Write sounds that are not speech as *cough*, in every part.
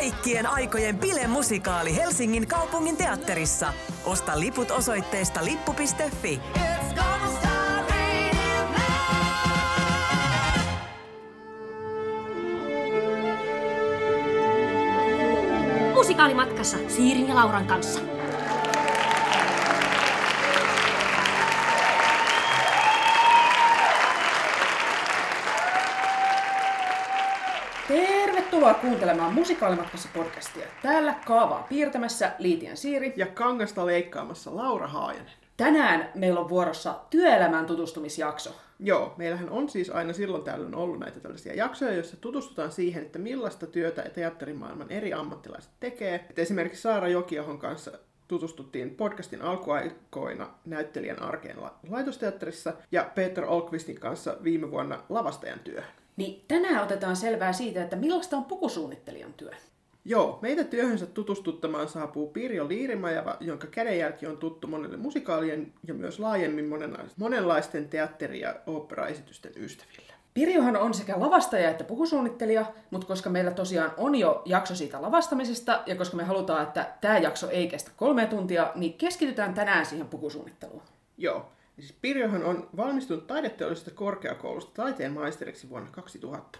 kaikkien aikojen bilemusikaali Helsingin kaupungin teatterissa. Osta liput osoitteesta lippu.fi. Musikaalimatkassa Siirin ja Lauran kanssa. Tervetuloa kuuntelemaan Musikaalimatkassa podcastia. Täällä kaavaa piirtämässä Liitian Siiri. Ja kangasta leikkaamassa Laura Haajanen. Tänään meillä on vuorossa työelämään tutustumisjakso. Joo, meillähän on siis aina silloin tällöin ollut näitä tällaisia jaksoja, joissa tutustutaan siihen, että millaista työtä teatterimaailman eri ammattilaiset tekee. Et esimerkiksi Saara Jokiahon kanssa tutustuttiin podcastin alkuaikoina näyttelijän arkeen la- laitosteatterissa ja Peter Olkvistin kanssa viime vuonna lavastajan työhön. Niin tänään otetaan selvää siitä, että millaista on pukusuunnittelijan työ. Joo, meitä työhönsä tutustuttamaan saapuu Pirjo Liirimajava, jonka kädenjälki on tuttu monelle musikaalien ja myös laajemmin monenlaisten, teatteri- ja operaesitysten ystäville. Pirjohan on sekä lavastaja että pukusuunnittelija, mutta koska meillä tosiaan on jo jakso siitä lavastamisesta ja koska me halutaan, että tämä jakso ei kestä kolme tuntia, niin keskitytään tänään siihen pukusuunnitteluun. Joo, siis Pirjohan on valmistunut taideteollisesta korkeakoulusta taiteen maisteriksi vuonna 2000.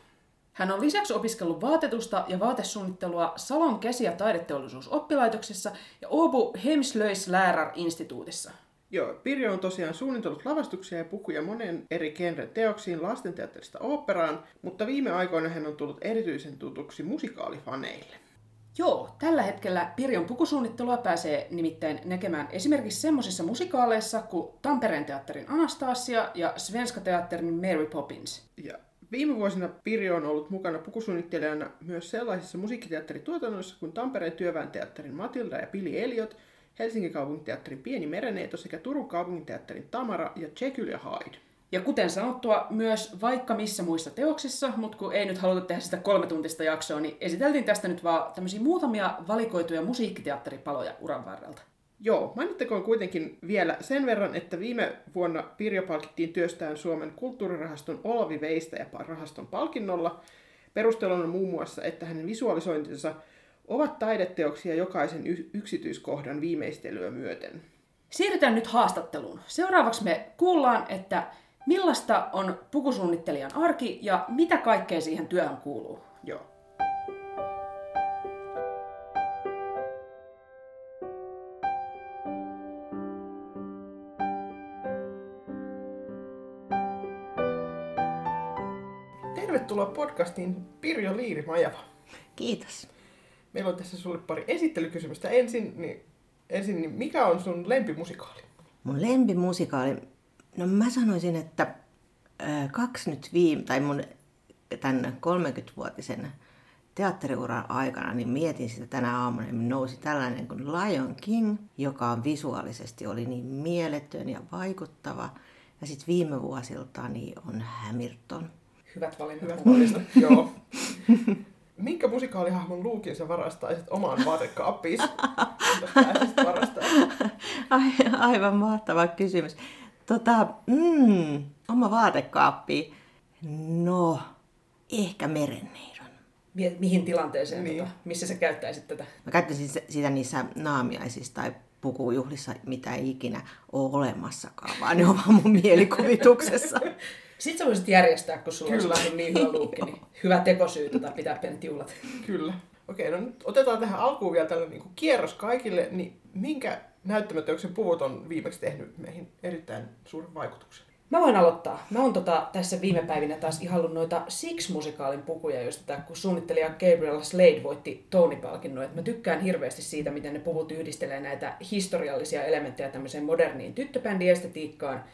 Hän on lisäksi opiskellut vaatetusta ja vaatesuunnittelua Salon käsi- ja taideteollisuusoppilaitoksessa ja Åbo Hemslöjdslärar-instituutissa. Joo, Pirjo on tosiaan suunnitellut lavastuksia ja pukuja monen eri genren teoksiin lastenteatterista oopperaan, mutta viime aikoina hän on tullut erityisen tutuksi musikaalifaneille. Joo, tällä hetkellä Pirjon pukusuunnittelua pääsee nimittäin näkemään esimerkiksi semmoisissa musikaaleissa kuin Tampereen teatterin Anastasia ja Svenska teatterin Mary Poppins. Ja viime vuosina Pirjo on ollut mukana pukusuunnittelijana myös sellaisissa musiikkiteatterituotannoissa kuin Tampereen työväen teatterin Matilda ja Pili Eliot, Helsingin kaupunginteatterin Pieni Mereneito sekä Turun kaupunginteatterin Tamara ja Jekyll ja Hyde. Ja kuten sanottua, myös vaikka missä muissa teoksissa, mutta kun ei nyt haluta tehdä sitä kolme tuntista jaksoa, niin esiteltiin tästä nyt vaan tämmöisiä muutamia valikoituja musiikkiteatteripaloja uran varrelta. Joo, mainittakoon kuitenkin vielä sen verran, että viime vuonna Pirjo palkittiin työstään Suomen kulttuurirahaston Olavi Veistäjä rahaston palkinnolla. Perusteluna muun muassa, että hänen visualisointinsa ovat taideteoksia jokaisen yksityiskohdan viimeistelyä myöten. Siirrytään nyt haastatteluun. Seuraavaksi me kuullaan, että millaista on pukusuunnittelijan arki ja mitä kaikkea siihen työhön kuuluu. Joo. Tervetuloa podcastiin Pirjo Liiri-Majava. Kiitos. Meillä on tässä sulle pari esittelykysymystä. Ensin, niin, ensin niin mikä on sun lempimusikaali? Mun lempimusikaali, no mä sanoisin, että kaksi nyt viime, tai mun tämän 30-vuotisen teatteriuran aikana, niin mietin sitä tänä aamuna, ja nousi tällainen kuin Lion King, joka on visuaalisesti oli niin mieletön ja vaikuttava. Ja sitten viime vuosilta niin on Hamilton. Hyvät valinnat. Hyvät valinnat. *laughs* Joo. Minkä musikaalihahmon luukin sä varastaisit omaan? *laughs* Ai, aivan mahtava kysymys. Tota, mm, oma vaatekaappi. No, ehkä merenneidon. Mi- mihin tilanteeseen, Niin. tota, missä sä käyttäisit tätä? Mä käyttäisin sitä niissä naamiaisissa tai pukujuhlissa, mitä ei ikinä ole olemassakaan, vaan ne on vaan mun mielikuvituksessa. *laughs* Sitten sä voisit järjestää, kun sulla Kyllä. vähän niin hyvä luukki, niin *laughs* hyvä tekosyy tota pitää pienet juhlat. Kyllä. Okei, no nyt otetaan tähän alkuun vielä tällainen niin kierros kaikille. Niin minkä näyttämäteoksen puvut on viimeksi tehnyt meihin erittäin suuren vaikutuksen? Mä voin aloittaa. Mä oon tota, tässä viime päivinä taas ihallut noita Six-musikaalin pukuja, joista kun suunnittelija Gabriel Slade voitti Tony-palkinnon. Mä tykkään hirveästi siitä, miten ne puvut yhdistelee näitä historiallisia elementtejä tämmöiseen moderniin tyttöbändiestetiikkaan.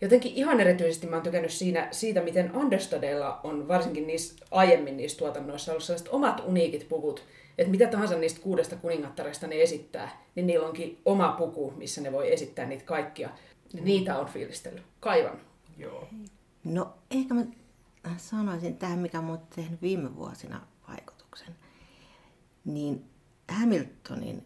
Jotenkin ihan erityisesti mä oon tykännyt siinä, siitä, miten Understudyilla on varsinkin niissä, aiemmin niissä tuotannoissa ollut sellaiset omat uniikit puvut, että mitä tahansa niistä kuudesta kuningattaresta ne esittää, niin niillä onkin oma puku, missä ne voi esittää niitä kaikkia. Niin niitä on fiilistellyt. Kaivan. Joo. No ehkä mä sanoisin tähän, mikä mun on tehnyt viime vuosina vaikutuksen, niin Hamiltonin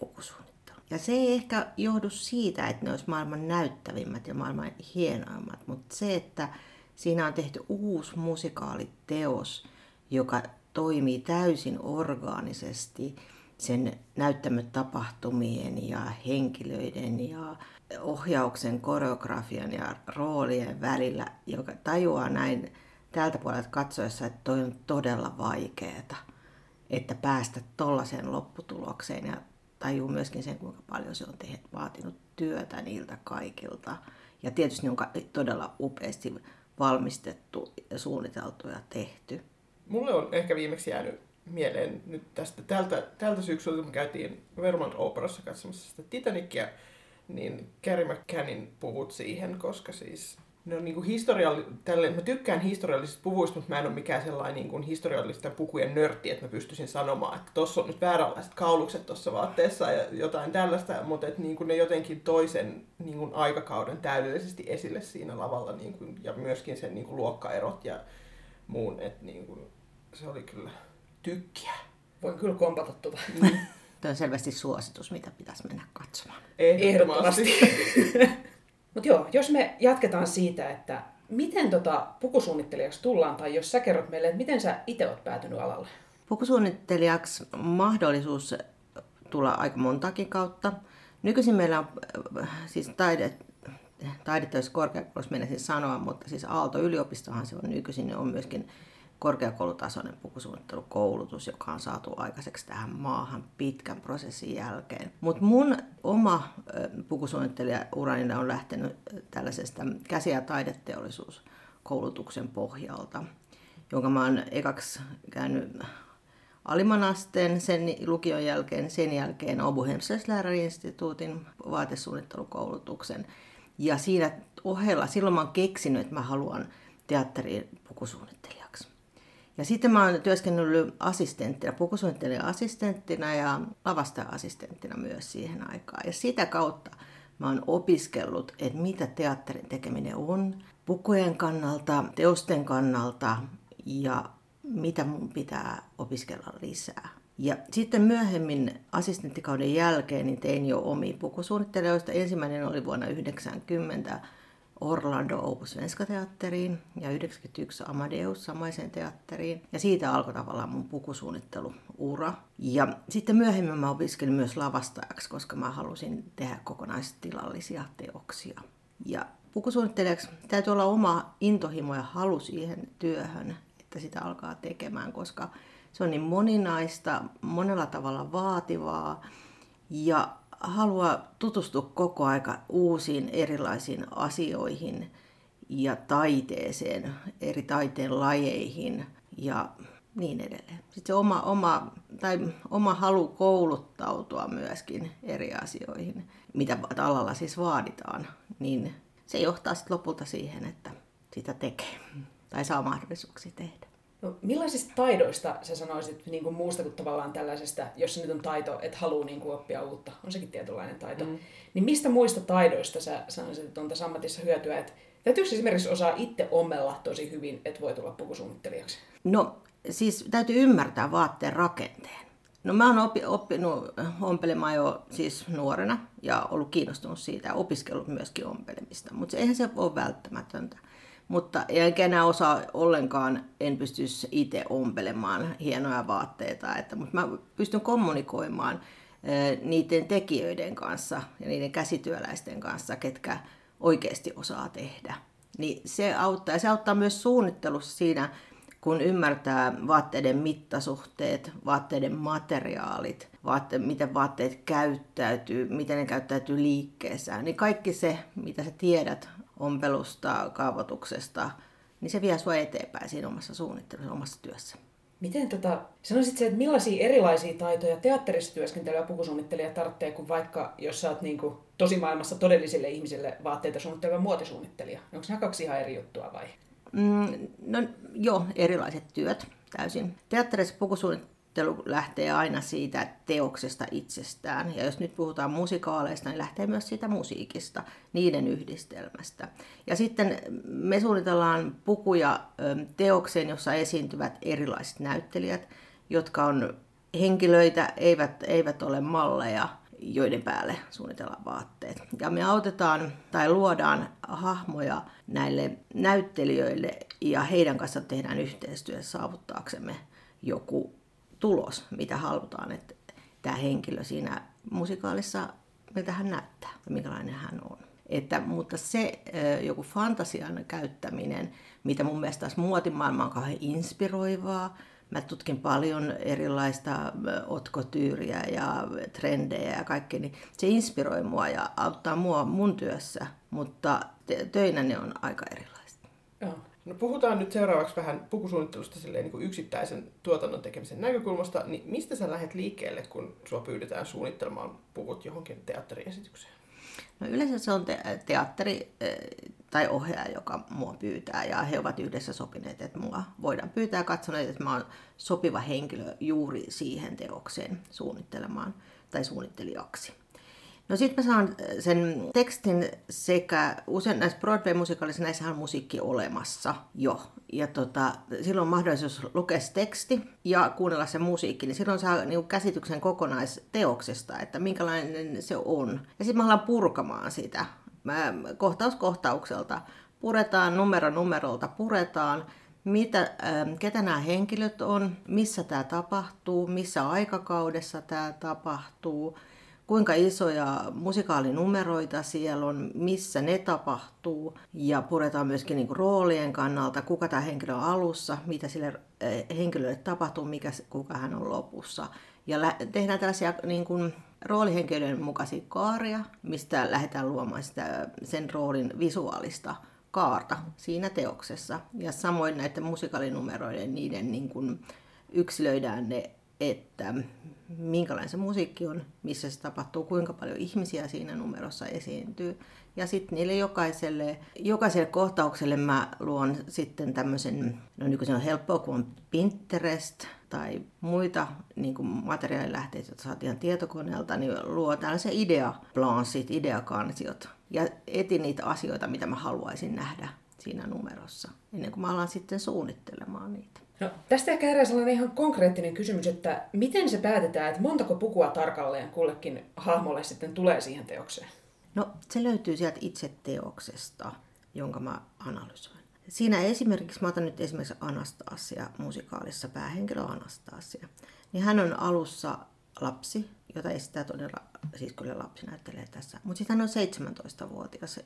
pukusuunnittelu. Ja se ei ehkä johdu siitä, että ne olisi maailman näyttävimmät ja maailman hienoimmat, mutta se, että siinä on tehty uusi musikaaliteos, joka toimii täysin orgaanisesti sen näyttämötapahtumien ja henkilöiden ja ohjauksen, koreografian ja roolien välillä, joka tajuaa näin tältä puolelta katsoessa, että toi on todella vaikeeta, että päästä tollaiseen lopputulokseen ja tajuu myöskin sen, kuinka paljon se on tehnyt, vaatinut työtä niiltä kaikilta. Ja tietysti ne on todella upeasti valmistettu ja suunniteltu ja tehty. Mulle on ehkä viimeksi jäänyt mieleen nyt tästä tältä, tältä syksyltä, kun käytiin Vermont Operassa katsomassa sitä Titanicia, niin Carrie McCannin puhut siihen, koska siis ne on niinku historialli... Tälle, mä tykkään historiallisista puvuista, mutta mä en ole mikään sellainen niinku historiallisten pukujen nörtti, että mä pystyisin sanomaan, että tossa on nyt vääränlaiset kaulukset tuossa vaatteessa ja jotain tällaista, mutta että niinku ne jotenkin toisen niinku aikakauden täydellisesti esille siinä lavalla niinku, ja myöskin sen niinku luokkaerot ja muun, että niinku, se oli kyllä tykkiä. Voin kyllä kompata tuota. Mm. *laughs* Tuo on selvästi suositus, mitä pitäisi mennä katsomaan. Ehdottomasti. *laughs* Mutta joo, jos me jatketaan siitä, että miten tota pukusuunnittelijaksi tullaan, tai jos sä kerrot meille, että miten sä itse oot päätynyt alalle? Pukusuunnittelijaksi mahdollisuus tulla aika montakin kautta. Nykyisin meillä on äh, siis taide, taidetta, jos korkeakoulussa menisin sanoa, mutta siis Aalto-yliopistohan se on nykyisin, niin on myöskin korkeakoulutasoinen pukusuunnittelukoulutus, joka on saatu aikaiseksi tähän maahan pitkän prosessin jälkeen. Mutta mun oma pukusuunnittelijaurani on lähtenyt tällaisesta käsi- ja taideteollisuuskoulutuksen pohjalta, jonka mä oon ekaksi käynyt alimman asteen sen lukion jälkeen, sen jälkeen Obu instituutin vaatesuunnittelukoulutuksen. Ja siinä ohella, silloin mä oon keksinyt, että mä haluan teatteriin pukusuunnittelijaksi. Ja sitten mä oon työskennellyt assistenttina, pukusuunnittelijan assistenttina ja lavastaja-assistenttina myös siihen aikaan. Ja sitä kautta mä oon opiskellut, että mitä teatterin tekeminen on pukujen kannalta, teosten kannalta ja mitä mun pitää opiskella lisää. Ja sitten myöhemmin assistenttikauden jälkeen niin tein jo omia pukusuunnittelijoista. Ensimmäinen oli vuonna 1990 Orlando Open Svenska teatteriin ja 91 Amadeus samaiseen teatteriin. Ja siitä alkoi tavallaan mun pukusuunnitteluura. Ja sitten myöhemmin mä opiskelin myös lavastajaksi, koska mä halusin tehdä kokonaistilallisia teoksia. Ja pukusuunnittelijaksi täytyy olla oma intohimo ja halu siihen työhön, että sitä alkaa tekemään, koska se on niin moninaista, monella tavalla vaativaa ja haluaa tutustua koko aika uusiin erilaisiin asioihin ja taiteeseen, eri taiteen lajeihin ja niin edelleen. Sitten se oma, oma, tai oma halu kouluttautua myöskin eri asioihin, mitä alalla siis vaaditaan, niin se johtaa sitten lopulta siihen, että sitä tekee tai saa mahdollisuuksia tehdä. No, millaisista taidoista sä sanoisit niin kuin muusta kuin tavallaan tällaisesta, jos se nyt on taito, että haluaa niin kuin oppia uutta, on sekin tietynlainen taito, mm. niin mistä muista taidoista sä sanoisit, että on tässä ammatissa hyötyä, että täytyykö esimerkiksi osaa itse ommella tosi hyvin, että voi tulla pukusuunnittelijaksi? No siis täytyy ymmärtää vaatteen rakenteen. No mä oon oppi, oppinut ompelemaan jo siis nuorena ja ollut kiinnostunut siitä ja opiskellut myöskin ompelemista, mutta eihän se ole välttämätöntä. Mutta enkä enää osaa ollenkaan, en pystyisi itse ompelemaan hienoja vaatteita, että, mutta mä pystyn kommunikoimaan niiden tekijöiden kanssa ja niiden käsityöläisten kanssa, ketkä oikeasti osaa tehdä. Niin se auttaa, ja se auttaa myös suunnittelussa siinä, kun ymmärtää vaatteiden mittasuhteet, vaatteiden materiaalit, vaatte, miten vaatteet käyttäytyy, miten ne käyttäytyy liikkeessä, niin kaikki se, mitä sä tiedät ompelusta, kaavoituksesta, niin se vie sua eteenpäin siinä omassa suunnittelussa, omassa työssä. Miten tota, sanoisit se, että millaisia erilaisia taitoja teatterissa työskentelyä pukusuunnittelija tarvitsee, kuin vaikka jos sä oot niin kuin, tosimaailmassa todellisille ihmisille vaatteita suunnitteleva muotisuunnittelija? Onko nämä kaksi ihan eri juttua vai? Mm, no joo, erilaiset työt täysin. Teatterissa pukusuunnittelu ajattelu lähtee aina siitä teoksesta itsestään. Ja jos nyt puhutaan musikaaleista, niin lähtee myös siitä musiikista, niiden yhdistelmästä. Ja sitten me suunnitellaan pukuja teokseen, jossa esiintyvät erilaiset näyttelijät, jotka on henkilöitä, eivät, eivät ole malleja, joiden päälle suunnitellaan vaatteet. Ja me autetaan tai luodaan hahmoja näille näyttelijöille ja heidän kanssa tehdään yhteistyössä saavuttaaksemme joku tulos, mitä halutaan, että tämä henkilö siinä musikaalissa, miltä hän näyttää ja minkälainen hän on. Että, mutta se joku fantasian käyttäminen, mitä mun mielestä taas muotimaailma on kauhean inspiroivaa, Mä tutkin paljon erilaista otkotyyriä ja trendejä ja kaikkea, niin se inspiroi mua ja auttaa mua mun työssä, mutta töinä ne on aika erilaista. Joo. No puhutaan nyt seuraavaksi vähän pukusuunnittelusta silleen, niin kuin yksittäisen tuotannon tekemisen näkökulmasta. Niin mistä sä lähdet liikkeelle, kun sua pyydetään suunnittelemaan puvut johonkin teatteriesitykseen? No yleensä se on te- teatteri tai ohjaaja, joka mua pyytää ja he ovat yhdessä sopineet, että mua voidaan pyytää katsoneet, että mä oon sopiva henkilö juuri siihen teokseen suunnittelemaan tai suunnittelijaksi. No sitten mä saan sen tekstin sekä usein näissä Broadway-musikaalissa, näissä on musiikki olemassa jo. Ja tota, silloin on mahdollisuus lukea se teksti ja kuunnella se musiikki, niin silloin saa niinku käsityksen kokonaisteoksesta, että minkälainen se on. Ja sitten mä alan purkamaan sitä mä, kohtaus kohtaukselta. Puretaan numero numerolta, puretaan, mitä, ähm, ketä nämä henkilöt on, missä tämä tapahtuu, missä aikakaudessa tämä tapahtuu, kuinka isoja musikaalinumeroita siellä on, missä ne tapahtuu ja puretaan myöskin niin kuin roolien kannalta, kuka tämä henkilö on alussa, mitä sille äh, henkilölle tapahtuu, mikä, kuka hän on lopussa. Ja lä- tehdään tällaisia niin kuin, roolihenkilöiden mukaisia kaaria, mistä lähdetään luomaan sitä, sen roolin visuaalista kaarta siinä teoksessa. Ja samoin näiden musikalinumeroiden, niiden niin kuin yksilöidään ne, että minkälainen se musiikki on, missä se tapahtuu, kuinka paljon ihmisiä siinä numerossa esiintyy. Ja sitten niille jokaiselle, jokaiselle kohtaukselle mä luon sitten tämmöisen, no nykyisin on helppoa, kun on Pinterest tai muita niin kuin materiaalilähteitä, joita saat ihan tietokoneelta, niin luo tällaisen ideaplansit, ideakansiot. Ja etin niitä asioita, mitä mä haluaisin nähdä siinä numerossa, ennen kuin mä alan sitten suunnittelemaan niitä. No, tästä ehkä herää sellainen ihan konkreettinen kysymys, että miten se päätetään, että montako pukua tarkalleen kullekin hahmolle sitten tulee siihen teokseen? No, se löytyy sieltä itse teoksesta, jonka mä analysoin. Siinä esimerkiksi, mä otan nyt esimerkiksi Anastasia musikaalissa, päähenkilö Anastasia. Niin hän on alussa lapsi, jota estää todella, siis kyllä lapsi näyttelee tässä. Mutta sitten hän on 17-vuotias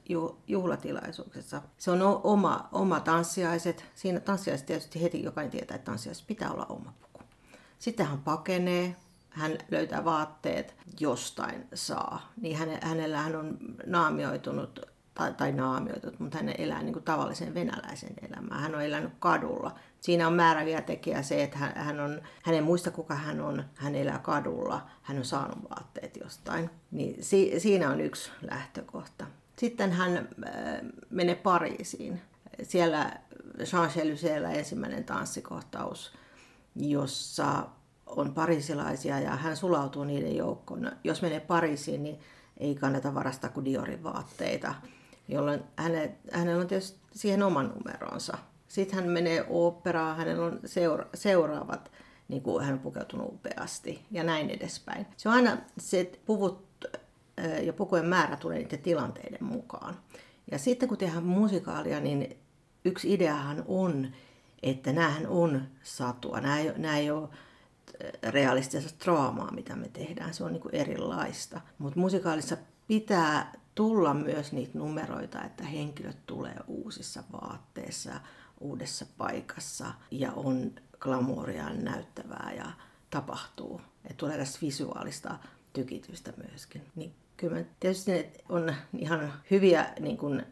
juhlatilaisuuksessa. Se on oma, oma tanssiaiset. Siinä tanssiaiset tietysti heti jokainen tietää, että tanssiaiset pitää olla oma puku. Sitten hän pakenee, hän löytää vaatteet jostain saa, niin hänellä hän on naamioitunut tai, naamioitunut, mutta hän elää niin kuin tavallisen venäläisen elämää. Hän on elänyt kadulla. Siinä on määräviä tekijä se, että hän, on, hän ei muista kuka hän on, hän elää kadulla, hän on saanut vaatteet jostain. Niin si, siinä on yksi lähtökohta. Sitten hän äh, menee Pariisiin. Siellä Jean-Chelyseellä ensimmäinen tanssikohtaus, jossa on parisilaisia ja hän sulautuu niiden joukkoon. Jos menee Pariisiin, niin ei kannata varastaa kuin Diorin vaatteita, jolloin häne, hänellä on tietysti siihen oman numeronsa. Sitten hän menee oopperaan, hänellä on seura- seuraavat, niin kuin hän on pukeutunut upeasti ja näin edespäin. Se on aina se puvut ja pukujen määrä tulee niiden tilanteiden mukaan. Ja sitten kun tehdään musikaalia, niin yksi ideahan on, että näähän on satua. Nämä ei, nämä ei ole realistista draamaa, mitä me tehdään. Se on niin kuin erilaista. Mutta musikaalissa pitää tulla myös niitä numeroita, että henkilöt tulee uusissa vaatteissa, uudessa paikassa ja on glamouria näyttävää ja tapahtuu. Että tulee tästä visuaalista tykitystä myöskin. Niin kyllä tietysti ne on ihan hyviä niin kuin,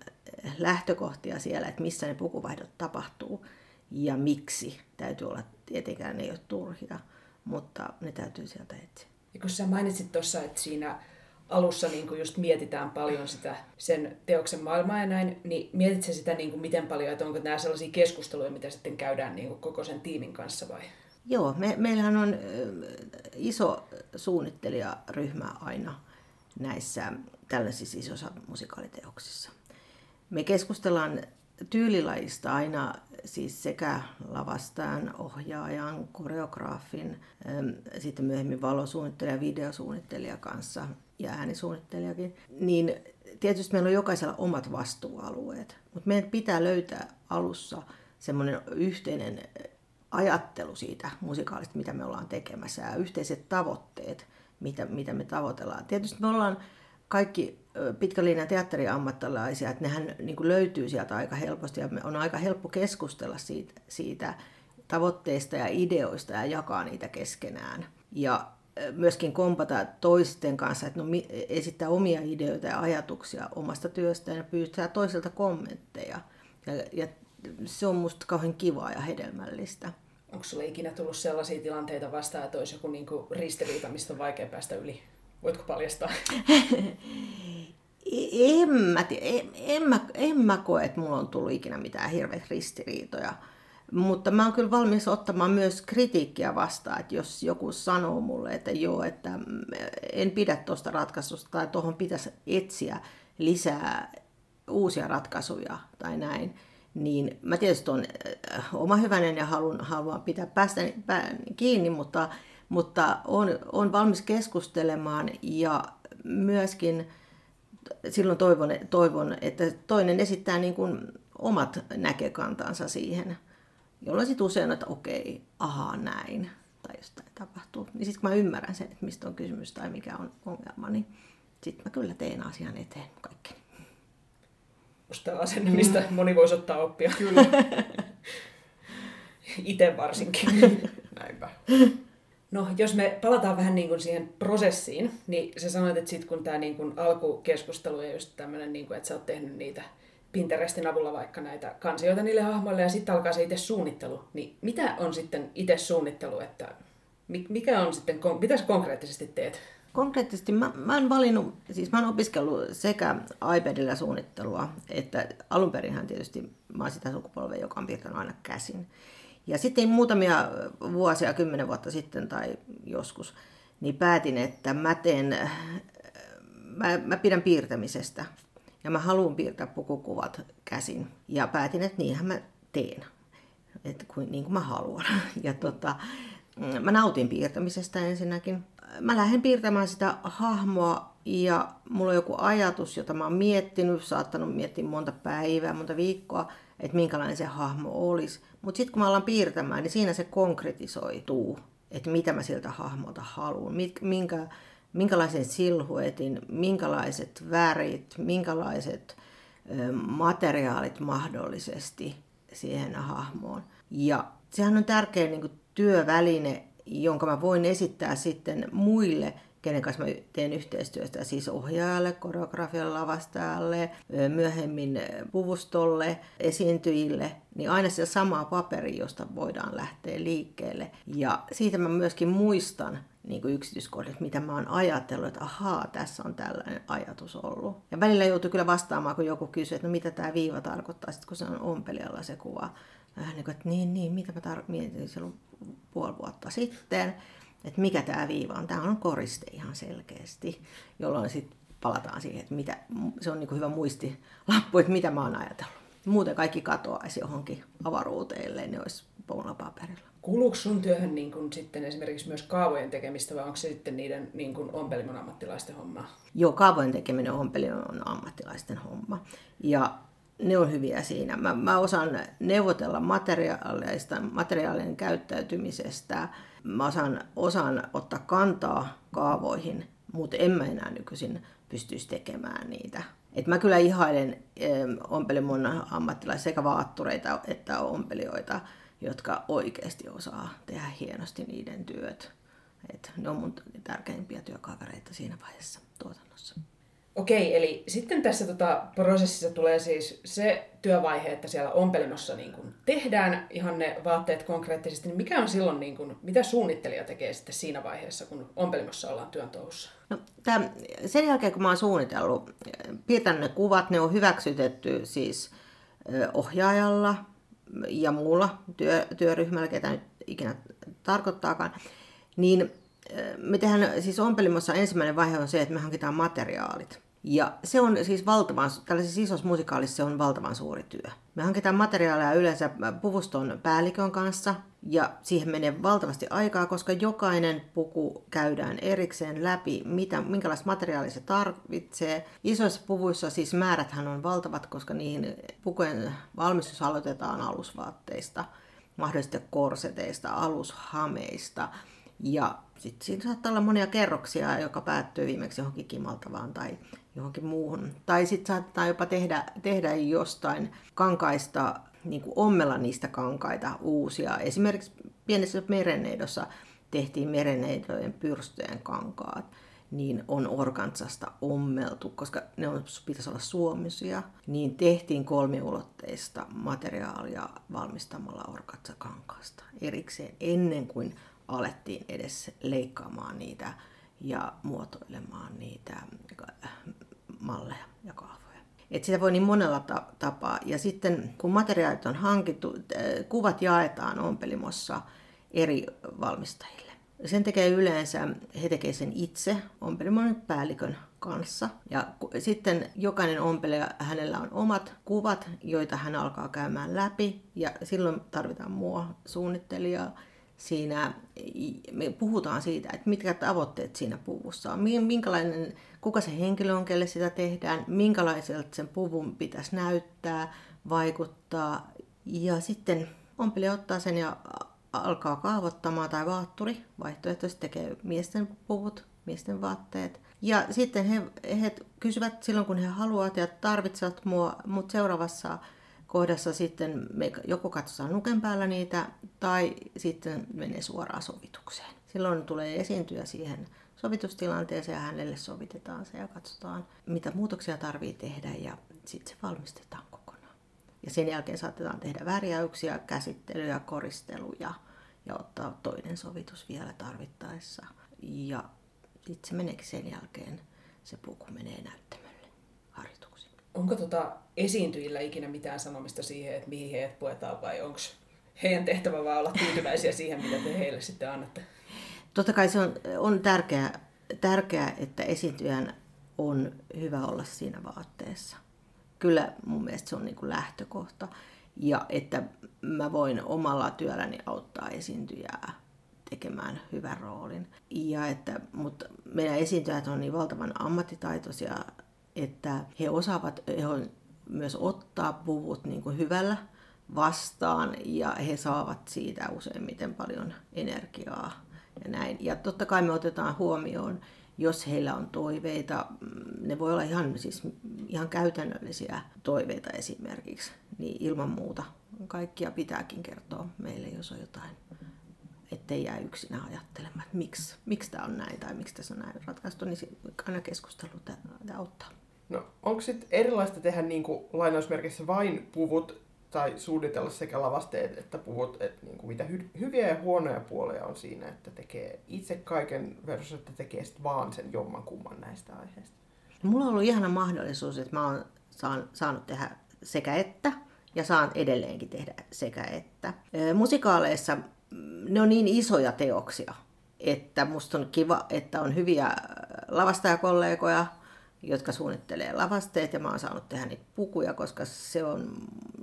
lähtökohtia siellä, että missä ne pukuvaihdot tapahtuu ja miksi. Täytyy olla, tietenkään ne ei ole turhia mutta ne täytyy sieltä etsiä. Ja kun sä mainitsit tuossa, että siinä alussa niin kuin just mietitään paljon sitä sen teoksen maailmaa ja näin, niin mietit sä sitä niin kuin miten paljon, että onko nämä sellaisia keskusteluja, mitä sitten käydään niin kuin koko sen tiimin kanssa vai? Joo, me, meillähän on iso suunnittelijaryhmä aina näissä tällaisissa isoissa musikaaliteoksissa. Me keskustellaan tyylilajista aina siis sekä lavastajan, ohjaajan, koreograafin, sitten myöhemmin valosuunnittelija, videosuunnittelija kanssa ja äänisuunnittelijakin, niin tietysti meillä on jokaisella omat vastuualueet, mutta meidän pitää löytää alussa semmoinen yhteinen ajattelu siitä musikaalista, mitä me ollaan tekemässä ja yhteiset tavoitteet, mitä, mitä me tavoitellaan. Tietysti me ollaan kaikki pitkälinjan teatteriammattilaisia, että nehän niin kuin löytyy sieltä aika helposti ja on aika helppo keskustella siitä, siitä tavoitteista ja ideoista ja jakaa niitä keskenään. Ja myöskin kompata toisten kanssa, että no, esittää omia ideoita ja ajatuksia omasta työstään ja pyytää toiselta kommentteja. Ja, ja se on musta kauhean kivaa ja hedelmällistä. Onko sulle ikinä tullut sellaisia tilanteita vastaan, että olisi joku niinku ristiriita, mistä on vaikea päästä yli? Voitko paljastaa? *laughs* en, mä, en, en, mä, en mä koe, että mulla on tullut ikinä mitään hirveitä ristiriitoja. Mutta mä oon kyllä valmis ottamaan myös kritiikkiä vastaan, että jos joku sanoo mulle, että joo, että en pidä tuosta ratkaisusta tai tuohon pitäisi etsiä lisää uusia ratkaisuja tai näin, niin mä tietysti on äh, oma hyvänen ja haluan, haluan pitää päästä kiinni, mutta, mutta on, on valmis keskustelemaan ja myöskin silloin toivon, toivon että toinen esittää niin kuin omat näkökantansa siihen, jolloin sitten usein, että okei, ahaa näin, tai jostain tapahtuu. Niin sitten kun mä ymmärrän sen, että mistä on kysymys tai mikä on ongelma, niin sitten mä kyllä teen asian eteen kaikki. Musta asenne, mistä mm. moni voisi ottaa oppia. Kyllä. *laughs* Itse varsinkin. *laughs* Näinpä. No, jos me palataan vähän niin kuin siihen prosessiin, niin sä sanoit, että sit kun tämä niin kuin alkukeskustelu ja just tämmöinen, niin kuin, että sä oot tehnyt niitä Pinterestin avulla vaikka näitä kansioita niille hahmoille ja sitten alkaa se itse suunnittelu, niin mitä on sitten itse suunnittelu, että mikä on sitten, mitä sä konkreettisesti teet? Konkreettisesti mä, mä oon valinnut, siis mä oon opiskellut sekä iPadilla suunnittelua, että alun perinhän tietysti mä oon sitä sukupolvea, joka on piirtänyt aina käsin. Ja sitten muutamia vuosia, kymmenen vuotta sitten tai joskus, niin päätin, että mä teen, mä, mä pidän piirtämisestä. Ja mä haluan piirtää pukukuvat käsin. Ja päätin, että niinhän mä teen. Että kuin, niin kuin mä haluan. *laughs* Ja tota, mä nautin piirtämisestä ensinnäkin. Mä lähden piirtämään sitä hahmoa ja mulla on joku ajatus, jota mä oon miettinyt, saattanut miettiä monta päivää, monta viikkoa, että minkälainen se hahmo olisi. Mutta sitten kun mä alan piirtämään, niin siinä se konkretisoituu, että mitä mä siltä hahmolta haluan, minkä, minkälaisen silhuetin, minkälaiset värit, minkälaiset materiaalit mahdollisesti siihen hahmoon. Ja sehän on tärkeä niin kuin, työväline, jonka mä voin esittää sitten muille kenen kanssa mä teen yhteistyötä, siis ohjaajalle, koreografialle, lavastajalle, myöhemmin puvustolle, esiintyjille, niin aina se sama paperi, josta voidaan lähteä liikkeelle. Ja siitä mä myöskin muistan niin kuin yksityiskohdat, mitä mä oon ajatellut, että ahaa, tässä on tällainen ajatus ollut. Ja välillä joutuu kyllä vastaamaan, kun joku kysyy, että no mitä tämä viiva tarkoittaa, sitten kun se on ompelijalla se kuva. Vähän niin kuin, että niin, niin, mitä mä tar- mietin silloin puoli vuotta sitten että mikä tämä viiva on. Tämä on koriste ihan selkeästi, jolloin sitten palataan siihen, että mitä, se on niin hyvä muistilappu, että mitä mä oon ajatellut. Muuten kaikki katoaisi johonkin avaruuteen, ne olisi poulla paperilla. Kuuluuko sun työhön niin kun sitten esimerkiksi myös kaavojen tekemistä vai onko se sitten niiden niin kun ompelimon ammattilaisten hommaa? Joo, kaavojen tekeminen on ompelimon ammattilaisten homma. Ja ne on hyviä siinä. Mä, mä osaan neuvotella materiaaleista, materiaalien käyttäytymisestä, Mä osaan, osaan ottaa kantaa kaavoihin, mutta en mä enää nykyisin pystyisi tekemään niitä. Et mä kyllä ihailen ompelimon ammattilaisia sekä vaattureita että ompelijoita, jotka oikeasti osaa tehdä hienosti niiden työt. Et ne on mun tärkeimpiä työkavereita siinä vaiheessa tuotannossa. Okei, eli sitten tässä tota, prosessissa tulee siis se työvaihe, että siellä ompelimossa niin kun tehdään ihan ne vaatteet konkreettisesti. Niin mikä on silloin, niin kun, mitä suunnittelija tekee sitten siinä vaiheessa, kun ompelimossa ollaan työn touhussa? No, tämän, sen jälkeen, kun mä oon suunnitellut, piirtänyt ne kuvat, ne on hyväksytetty siis ohjaajalla ja muulla työ, työryhmällä, ketä nyt ikinä tarkoittaakaan, niin me tehdään, siis ompelimossa ensimmäinen vaihe on se, että me hankitaan materiaalit. Ja se on siis valtavan, tällaisessa isossa musikaalissa se on valtavan suuri työ. Me hankitaan materiaaleja yleensä puvuston päällikön kanssa ja siihen menee valtavasti aikaa, koska jokainen puku käydään erikseen läpi, mitä, minkälaista materiaalia se tarvitsee. Isoissa puvuissa siis määräthän on valtavat, koska niihin pukujen valmistus aloitetaan alusvaatteista. mahdollisista korseteista, alushameista. Ja sitten siinä saattaa olla monia kerroksia, joka päättyy viimeksi johonkin kimaltavaan tai johonkin muuhun. Tai sitten saatetaan jopa tehdä, tehdä jostain kankaista, niin kuin ommella niistä kankaita uusia. Esimerkiksi pienessä merenneidossa tehtiin merenneidojen pyrstöjen kankaat niin on organsasta ommeltu, koska ne on, pitäisi olla suomisia, niin tehtiin kolmiulotteista materiaalia valmistamalla organsakankaasta erikseen ennen kuin alettiin edes leikkaamaan niitä ja muotoilemaan niitä äh, malleja ja kaavoja. Et sitä voi niin monella ta- tapaa. Ja sitten kun materiaalit on hankittu, kuvat jaetaan ompelimossa eri valmistajille. Sen tekee yleensä, he tekee sen itse ompelimon päällikön kanssa. Ja sitten jokainen ompelija, hänellä on omat kuvat, joita hän alkaa käymään läpi. Ja silloin tarvitaan mua suunnittelijaa. Siinä me puhutaan siitä, että mitkä tavoitteet siinä puvussa on, minkälainen, kuka se henkilö on, kelle sitä tehdään, minkälaiselta sen puvun pitäisi näyttää, vaikuttaa. Ja sitten ompelija ottaa sen ja alkaa kaavoittamaan tai vaatturi vaihtoehtoisesti tekee miesten puvut, miesten vaatteet. Ja sitten he, he kysyvät silloin, kun he haluavat ja tarvitsevat mua, mutta seuraavassa kohdassa sitten me joko katsotaan nuken päällä niitä tai sitten menee suoraan sovitukseen. Silloin tulee esiintyä siihen sovitustilanteeseen ja hänelle sovitetaan se ja katsotaan, mitä muutoksia tarvii tehdä ja sitten se valmistetaan ja sen jälkeen saatetaan tehdä värjäyksiä, käsittelyjä, koristeluja ja ottaa toinen sovitus vielä tarvittaessa. Ja sitten se meneekin sen jälkeen, se puku menee harjoituksiin. Onko tota esiintyjillä ikinä mitään sanomista siihen, että mihin heidät puetaan vai onko heidän tehtävä vaan olla tyytyväisiä siihen, mitä te heille sitten annatte? Totta kai se on, on tärkeää, tärkeää, että esiintyjän on hyvä olla siinä vaatteessa kyllä mun mielestä se on niin kuin lähtökohta. Ja että mä voin omalla työlläni auttaa esiintyjää tekemään hyvän roolin. Ja että, mutta meidän esiintyjät on niin valtavan ammattitaitoisia, että he osaavat he on myös ottaa puvut niin kuin hyvällä vastaan ja he saavat siitä useimmiten paljon energiaa ja näin. Ja totta kai me otetaan huomioon jos heillä on toiveita, mm, ne voi olla ihan, siis ihan käytännöllisiä toiveita esimerkiksi, niin ilman muuta kaikkia pitääkin kertoa meille, jos on jotain, ettei jää yksinä ajattelemaan, että miksi, miksi tämä on näin tai miksi tässä on näin ratkaistu, niin aina keskustelu auttaa. No, onko sitten erilaista tehdä niin kuin, lainausmerkissä vain puvut tai suunnitella sekä lavasteet että puvut, että niin kuin mitä hy- hyviä ja huonoja puolia on siinä, että tekee itse kaiken versus, että tekee sitten vaan sen jomman kumman näistä aiheista. Mulla on ollut ihana mahdollisuus, että mä oon saan, saanut tehdä sekä että ja saan edelleenkin tehdä sekä että. Musikaaleissa mm, ne on niin isoja teoksia, että musta on kiva, että on hyviä lavastajakollegoja, jotka suunnittelee lavasteet ja mä oon saanut tehdä niitä pukuja, koska se on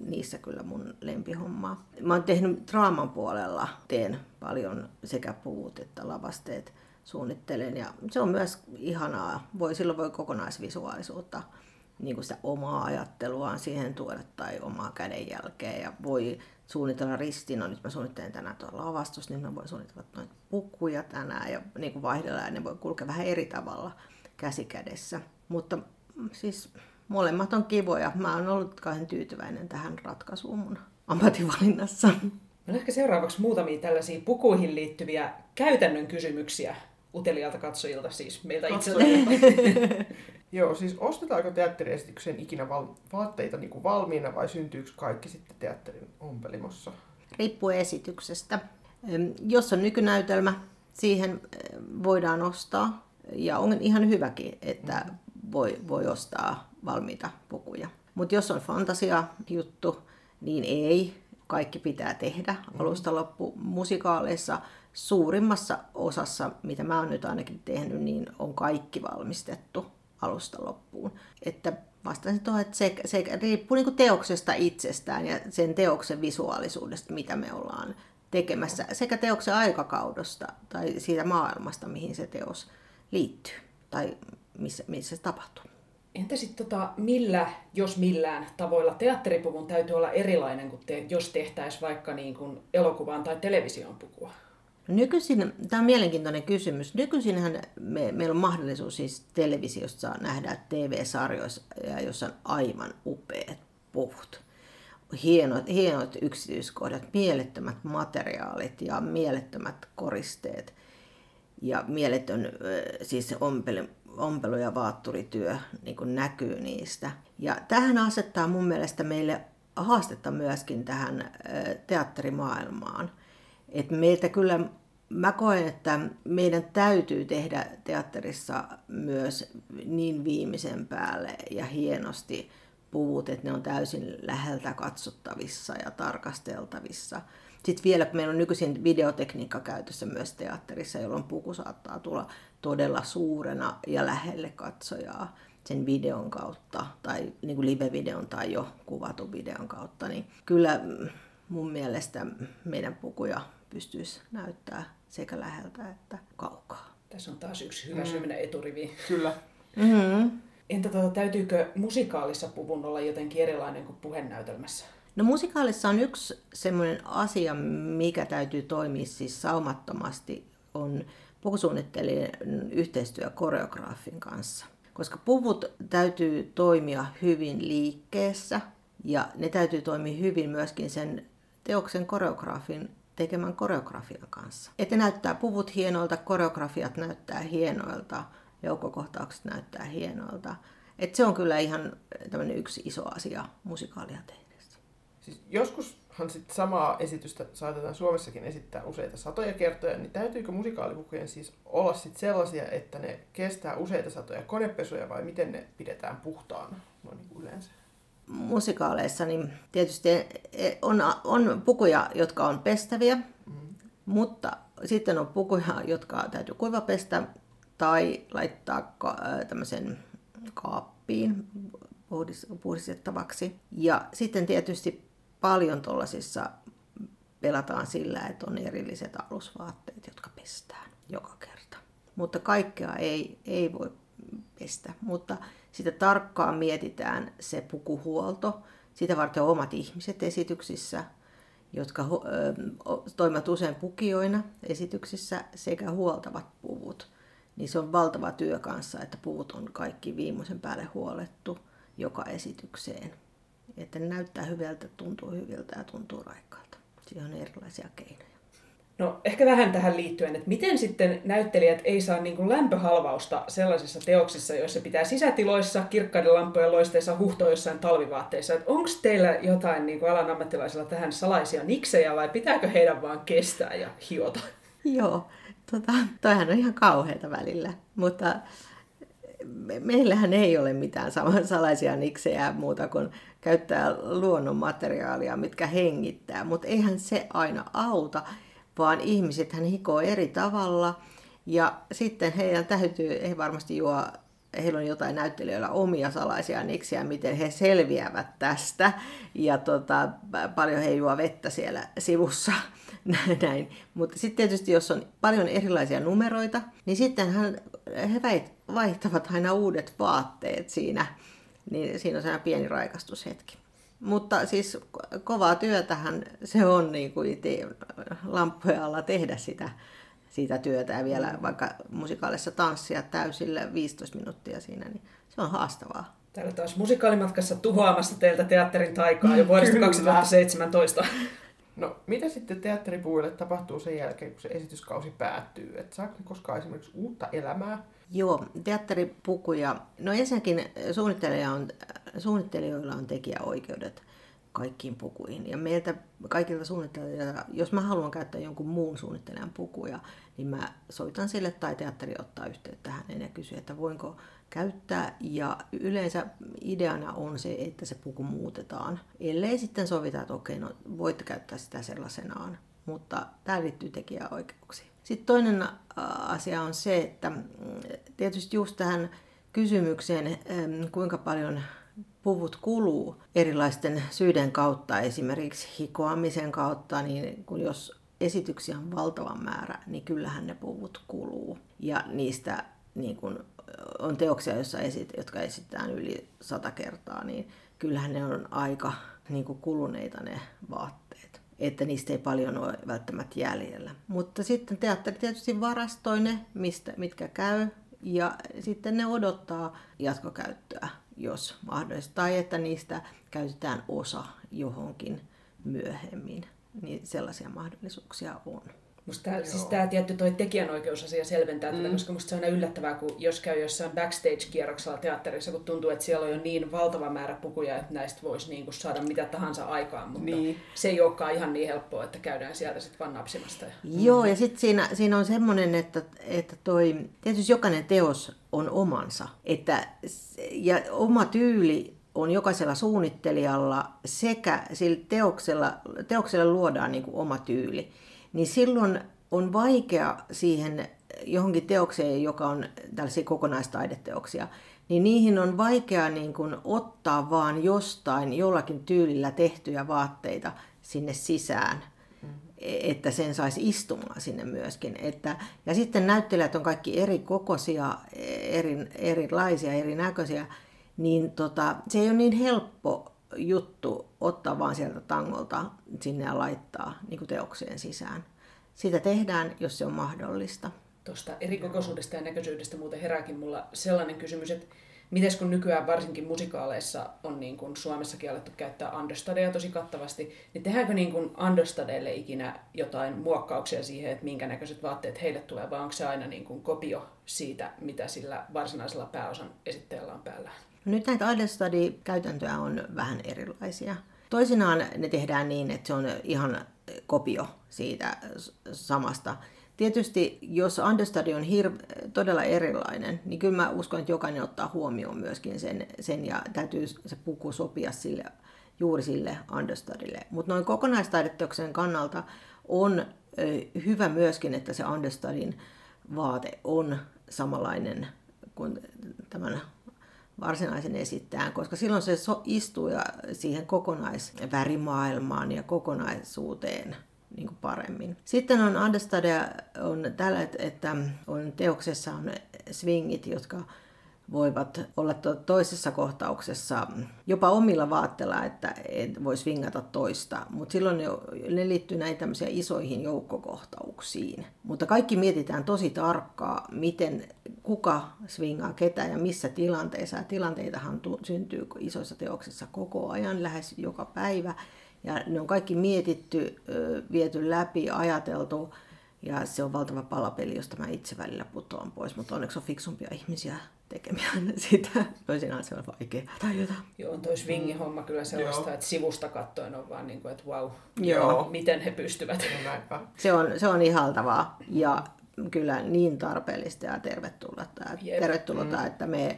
niissä kyllä mun lempihommaa. Mä oon tehnyt draaman puolella, teen paljon sekä puvut että lavasteet suunnittelen ja se on myös ihanaa. Voi, silloin voi kokonaisvisuaalisuutta, niin kuin sitä omaa ajatteluaan siihen tuoda tai omaa kädenjälkeä ja voi suunnitella ristiin. No nyt mä suunnittelen tänään tuo lavastus, niin mä voin suunnitella noita pukuja tänään ja niin kuin vaihdella ja ne voi kulkea vähän eri tavalla käsi kädessä. Mutta siis molemmat on kivoja. Mä oon ollut kauhean tyytyväinen tähän ratkaisuun mun ammatinvalinnassa. No ehkä seuraavaksi muutamia tällaisia pukuihin liittyviä käytännön kysymyksiä utelialta katsojilta, siis meiltä itseltä. *laughs* Joo, siis ostetaanko teatteriesityksen ikinä val- vaatteita niin kuin valmiina vai syntyykö kaikki sitten teatterin ompelimossa? Riippuu esityksestä. Jos on nykynäytelmä, siihen voidaan ostaa. Ja on ihan hyväkin, että voi, voi ostaa valmiita pukuja. Mutta jos on fantasia-juttu, niin ei. Kaikki pitää tehdä alusta loppu. Musikaaleissa suurimmassa osassa, mitä mä oon nyt ainakin tehnyt, niin on kaikki valmistettu alusta loppuun. Että vastaisin tuohon, että se, se riippuu niin teoksesta itsestään ja sen teoksen visuaalisuudesta, mitä me ollaan tekemässä, sekä teoksen aikakaudesta tai siitä maailmasta, mihin se teos liittyy tai missä, missä se tapahtuu. Entä sitten tota, millä, jos millään tavoilla teatteripuvun täytyy olla erilainen, kuin te, jos tehtäisiin vaikka niin kuin elokuvaan tai televisioon pukua? Nykyisin, tämä on mielenkiintoinen kysymys. Nykyisinhän me, meillä on mahdollisuus siis televisiossa nähdä TV-sarjoissa, joissa on aivan upeat puvut. Hienot, hienot yksityiskohdat, mielettömät materiaalit ja mielettömät koristeet ja mieletön siis ompelu, ompelu ja vaatturityö niin kuin näkyy niistä. Ja tähän asettaa mun mielestä meille haastetta myöskin tähän teatterimaailmaan. Et meiltä kyllä, mä koen, että meidän täytyy tehdä teatterissa myös niin viimeisen päälle ja hienosti puvut, että ne on täysin läheltä katsottavissa ja tarkasteltavissa. Sitten vielä, kun meillä on nykyisin videotekniikka käytössä myös teatterissa, jolloin puku saattaa tulla todella suurena ja lähelle katsojaa sen videon kautta, tai niin kuin live-videon tai jo kuvatun videon kautta, niin kyllä mun mielestä meidän pukuja pystyisi näyttää sekä läheltä että kaukaa. Tässä on taas yksi hyvä mm. eturivi. Kyllä. Mm-hmm. Entä tuota, täytyykö musikaalissa puvun olla jotenkin erilainen kuin puhenäytelmässä? No musikaalissa on yksi semmoinen asia, mikä täytyy toimia siis saumattomasti, on pukusuunnittelijan yhteistyö koreograafin kanssa. Koska puvut täytyy toimia hyvin liikkeessä ja ne täytyy toimia hyvin myöskin sen teoksen koreograafin tekemän koreografian kanssa. Että näyttää puvut hienoilta, koreografiat näyttää hienoilta, joukkokohtaukset näyttää hienoilta. Et se on kyllä ihan yksi iso asia musikaalia tehdessä. Siis joskushan sit samaa esitystä saatetaan Suomessakin esittää useita satoja kertoja, niin täytyykö musikaalipukujen siis olla sit sellaisia, että ne kestää useita satoja konepesuja vai miten ne pidetään puhtaana noin niin yleensä? musikaaleissa, niin tietysti on, on pukuja, jotka on pestäviä, mm. mutta sitten on pukuja, jotka täytyy kuivapestä tai laittaa tämmöisen kaappiin puhdistettavaksi. Ja sitten tietysti paljon tuollaisissa pelataan sillä, että on erilliset alusvaatteet, jotka pestään joka kerta. Mutta kaikkea ei, ei voi pestä. Mutta sitä tarkkaan mietitään se pukuhuolto. Sitä varten on omat ihmiset esityksissä, jotka toimivat usein pukijoina esityksissä sekä huoltavat puvut. Niin se on valtava työ kanssa, että puvut on kaikki viimeisen päälle huolettu joka esitykseen. Että ne näyttää hyvältä, tuntuu hyviltä ja tuntuu raikkaalta. Siihen on erilaisia keinoja. No ehkä vähän tähän liittyen, että miten sitten näyttelijät ei saa niin kuin lämpöhalvausta sellaisissa teoksissa, joissa pitää sisätiloissa, kirkkaiden lampujen loisteissa huhtoa jossain talvivaatteissa. Onko teillä jotain niin kuin alan ammattilaisilla tähän salaisia niksejä vai pitääkö heidän vaan kestää ja hiota? Joo, tota, toihan on ihan kauheita välillä, mutta meillähän ei ole mitään salaisia niksejä muuta kuin käyttää luonnonmateriaalia, mitkä hengittää, mutta eihän se aina auta vaan ihmiset hän hikoo eri tavalla. Ja sitten heidän täytyy, he varmasti juo, heillä on jotain näyttelijöillä omia salaisia niksiä, miten he selviävät tästä. Ja tota, paljon he juo vettä siellä sivussa. *laughs* Näin. Mutta sitten tietysti, jos on paljon erilaisia numeroita, niin sitten he vaihtavat aina uudet vaatteet siinä. Niin siinä on sellainen pieni raikastushetki. Mutta siis kovaa työtähän se on niin kuin lampujen alla tehdä sitä, sitä työtä ja vielä mm. vaikka musikaalissa tanssia täysillä 15 minuuttia siinä, niin se on haastavaa. Täällä taas musikaalimatkassa tuhoamassa teiltä teatterin taikaa jo vuodesta Kyllä. 2017. No, mitä sitten teatteripuolelle tapahtuu sen jälkeen, kun se esityskausi päättyy? Et saako ne koskaan esimerkiksi uutta elämää? Joo, teatteripukuja. No ensinnäkin suunnittelija on, suunnittelijoilla on tekijäoikeudet kaikkiin pukuihin. Ja meiltä kaikilta suunnittelijoilta, jos mä haluan käyttää jonkun muun suunnittelijan pukuja, niin mä soitan sille tai teatteri ottaa yhteyttä häneen ja kysyy, että voinko käyttää. Ja yleensä ideana on se, että se puku muutetaan. Ellei sitten sovita, että okei, no voitte käyttää sitä sellaisenaan. Mutta tämä liittyy tekijäoikeuksiin. Sitten toinen asia on se, että mm, tietysti just tähän kysymykseen, kuinka paljon puvut kuluu erilaisten syiden kautta, esimerkiksi hikoamisen kautta, niin kun jos esityksiä on valtava määrä, niin kyllähän ne puvut kuluu. Ja niistä niin kun on teoksia, joissa esit, jotka esitetään yli sata kertaa, niin kyllähän ne on aika niin kuin kuluneita ne vaatteet. Että niistä ei paljon ole välttämättä jäljellä. Mutta sitten teatteri tietysti varastoi ne, mistä, mitkä käy, ja sitten ne odottaa jatkokäyttöä, jos mahdollista. Tai että niistä käytetään osa johonkin myöhemmin. Niin sellaisia mahdollisuuksia on. Musta tää, siis tämä tietty toi tekijänoikeusasia selventää mm. tätä, koska musta se on aina yllättävää, kun jos käy jossain backstage-kierroksella teatterissa, kun tuntuu, että siellä on jo niin valtava määrä pukuja, että näistä voisi niinku saada mitä tahansa aikaan, mutta niin. se ei olekaan ihan niin helppoa, että käydään sieltä sitten vaan napsimasta. Ja... Joo, ja sitten siinä, siinä on semmoinen, että, että toi, tietysti jokainen teos on omansa, että, ja oma tyyli on jokaisella suunnittelijalla sekä sillä teoksella, teoksella luodaan niin kuin oma tyyli niin silloin on vaikea siihen johonkin teokseen, joka on tällaisia kokonaistaideteoksia, niin niihin on vaikea niin kuin ottaa vaan jostain jollakin tyylillä tehtyjä vaatteita sinne sisään, että sen saisi istumaan sinne myöskin. Että, ja sitten näyttelijät on kaikki eri kokoisia, eri, erilaisia, erinäköisiä, niin tota, se ei ole niin helppo juttu ottaa vaan sieltä tangolta sinne ja laittaa niin kuin teokseen sisään. Sitä tehdään, jos se on mahdollista. Tuosta eri kokoisuudesta ja näköisyydestä muuten herääkin mulla sellainen kysymys, että Miten kun nykyään varsinkin musikaaleissa on niin kuin Suomessakin alettu käyttää understudeja tosi kattavasti, niin tehdäänkö niin kuin understudeille ikinä jotain muokkauksia siihen, että minkä näköiset vaatteet heille tulee, vai onko se aina niin kuin kopio siitä, mitä sillä varsinaisella pääosan esittäjällä on päällä? Nyt näitä understudy-käytäntöjä on vähän erilaisia. Toisinaan ne tehdään niin, että se on ihan kopio siitä samasta. Tietysti jos understudy on hir- todella erilainen, niin kyllä mä uskon, että jokainen ottaa huomioon myöskin sen, sen ja täytyy se puku sopia sille, juuri sille understudylle. Mutta noin kokonaistaideteoksen kannalta on hyvä myöskin, että se understudin vaate on samanlainen kuin tämän varsinaisen esittäjän, koska silloin se so, istuu ja siihen kokonaisvärimaailmaan ja kokonaisuuteen niin kuin paremmin. Sitten on understudy on tällä, että on teoksessa on swingit, jotka voivat olla toisessa kohtauksessa jopa omilla vaatteilla, että et voi swingata toista, mutta silloin ne liittyy näihin tämmöisiin isoihin joukkokohtauksiin. Mutta kaikki mietitään tosi tarkkaa, miten, kuka swingaa ketä ja missä tilanteissa. Ja tilanteitahan syntyy isoissa teoksissa koko ajan, lähes joka päivä. Ja ne on kaikki mietitty, viety läpi, ajateltu. Ja se on valtava palapeli, josta mä itse välillä putoan pois, mutta onneksi on fiksumpia ihmisiä tekemään sitä. Toisinaan se on vaikea tajuta. Joo, on toi swingin homma kyllä sellaista, Joo. että sivusta katsoen on vaan niin kuin, että wow, Joo. miten he pystyvät. Se on, se on ihaltavaa ja kyllä niin tarpeellista ja tervetullutta, tervetullutta mm. että me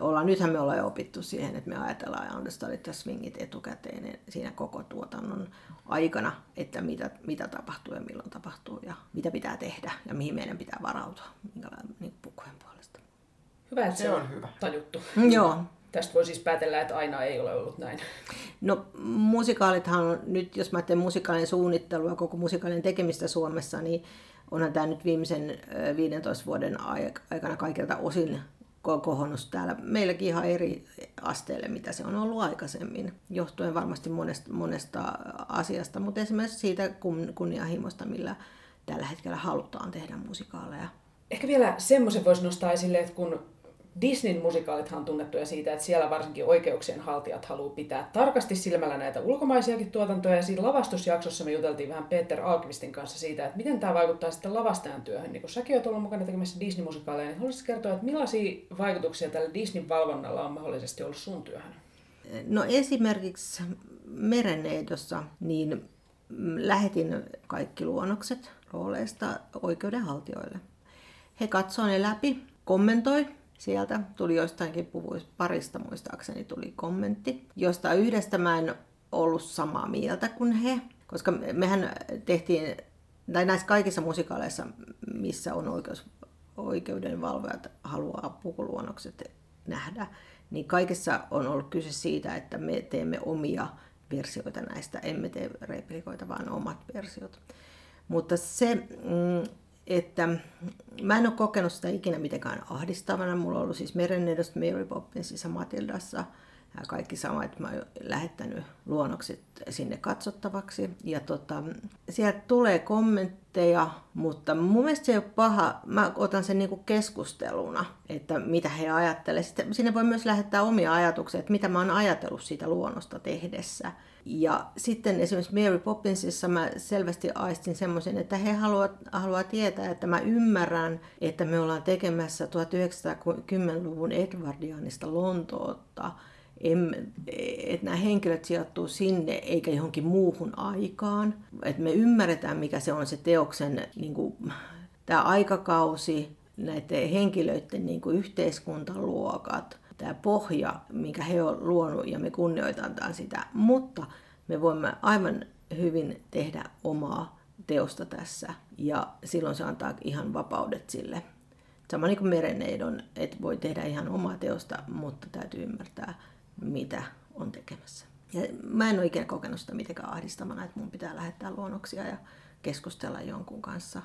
ollaan, nythän me ollaan jo opittu siihen, että me ajatellaan understudit ja swingit etukäteen niin siinä koko tuotannon aikana, että mitä, mitä tapahtuu ja milloin tapahtuu ja mitä pitää tehdä ja mihin meidän pitää varautua, minkälainen niin puolesta. Hyvä, että se, se on hyvä. tajuttu. Mm, joo. Tästä voi siis päätellä, että aina ei ole ollut näin. No musikaalithan on, nyt jos mä teen musikaalinen suunnittelua, koko musikaalinen tekemistä Suomessa, niin onhan tämä nyt viimeisen 15 vuoden aikana kaikilta osin kohonnut täällä meilläkin ihan eri asteelle, mitä se on ollut aikaisemmin, johtuen varmasti monesta, monesta asiasta, mutta esimerkiksi siitä kunnianhimosta, millä tällä hetkellä halutaan tehdä musikaaleja. Ehkä vielä semmoisen voisi nostaa esille, että kun Disneyn musikaalithan on tunnettuja siitä, että siellä varsinkin oikeuksien haltijat haluaa pitää tarkasti silmällä näitä ulkomaisiakin tuotantoja. Ja siinä lavastusjaksossa me juteltiin vähän Peter Alkvistin kanssa siitä, että miten tämä vaikuttaa sitten lavastajan työhön. Niin kun säkin olet ollut mukana tekemässä Disney-musikaaleja, niin haluaisitko kertoa, että millaisia vaikutuksia tällä Disney-valvonnalla on mahdollisesti ollut sun työhön? No esimerkiksi Mereneidossa, niin lähetin kaikki luonnokset rooleista oikeudenhaltijoille. He katsoivat ne läpi, kommentoi sieltä. Tuli joistainkin puvuista, parista muistaakseni tuli kommentti, josta yhdestä mä en ollut samaa mieltä kuin he, koska mehän tehtiin, tai näissä kaikissa musikaaleissa, missä on oikeus, oikeudenvalvojat haluaa pukuluonnokset nähdä, niin kaikessa on ollut kyse siitä, että me teemme omia versioita näistä, emme tee replikoita, vaan omat versiot. Mutta se, mm, että mä en ole kokenut sitä ikinä mitenkään ahdistavana. Mulla on ollut siis Merennedosta Mary Poppinsissa Matildassa ja kaikki sama, että mä oon lähettänyt luonnokset sinne katsottavaksi. Ja tota, sieltä tulee kommentteja, mutta mun mielestä se ei ole paha. Mä otan sen niinku keskusteluna, että mitä he ajattelevat. Sinne voi myös lähettää omia ajatuksia, että mitä mä oon ajatellut siitä luonnosta tehdessä. Ja sitten esimerkiksi Mary Poppinsissa mä selvästi aistin semmoisen, että he haluavat, haluaa tietää, että mä ymmärrän, että me ollaan tekemässä 1910-luvun Edwardianista Lontoota, että nämä henkilöt sijoittuu sinne eikä johonkin muuhun aikaan. Että me ymmärretään, mikä se on se teoksen niin kuin, tämä aikakausi, näiden henkilöiden niin kuin yhteiskuntaluokat, tämä pohja, minkä he ovat luonut ja me kunnioitetaan sitä. Mutta me voimme aivan hyvin tehdä omaa teosta tässä ja silloin se antaa ihan vapaudet sille. Sama niin kuin mereneidon, että voi tehdä ihan omaa teosta, mutta täytyy ymmärtää, mitä on tekemässä. Ja mä en ole ikinä kokenut sitä mitenkään ahdistavana, että mun pitää lähettää luonnoksia ja keskustella jonkun kanssa.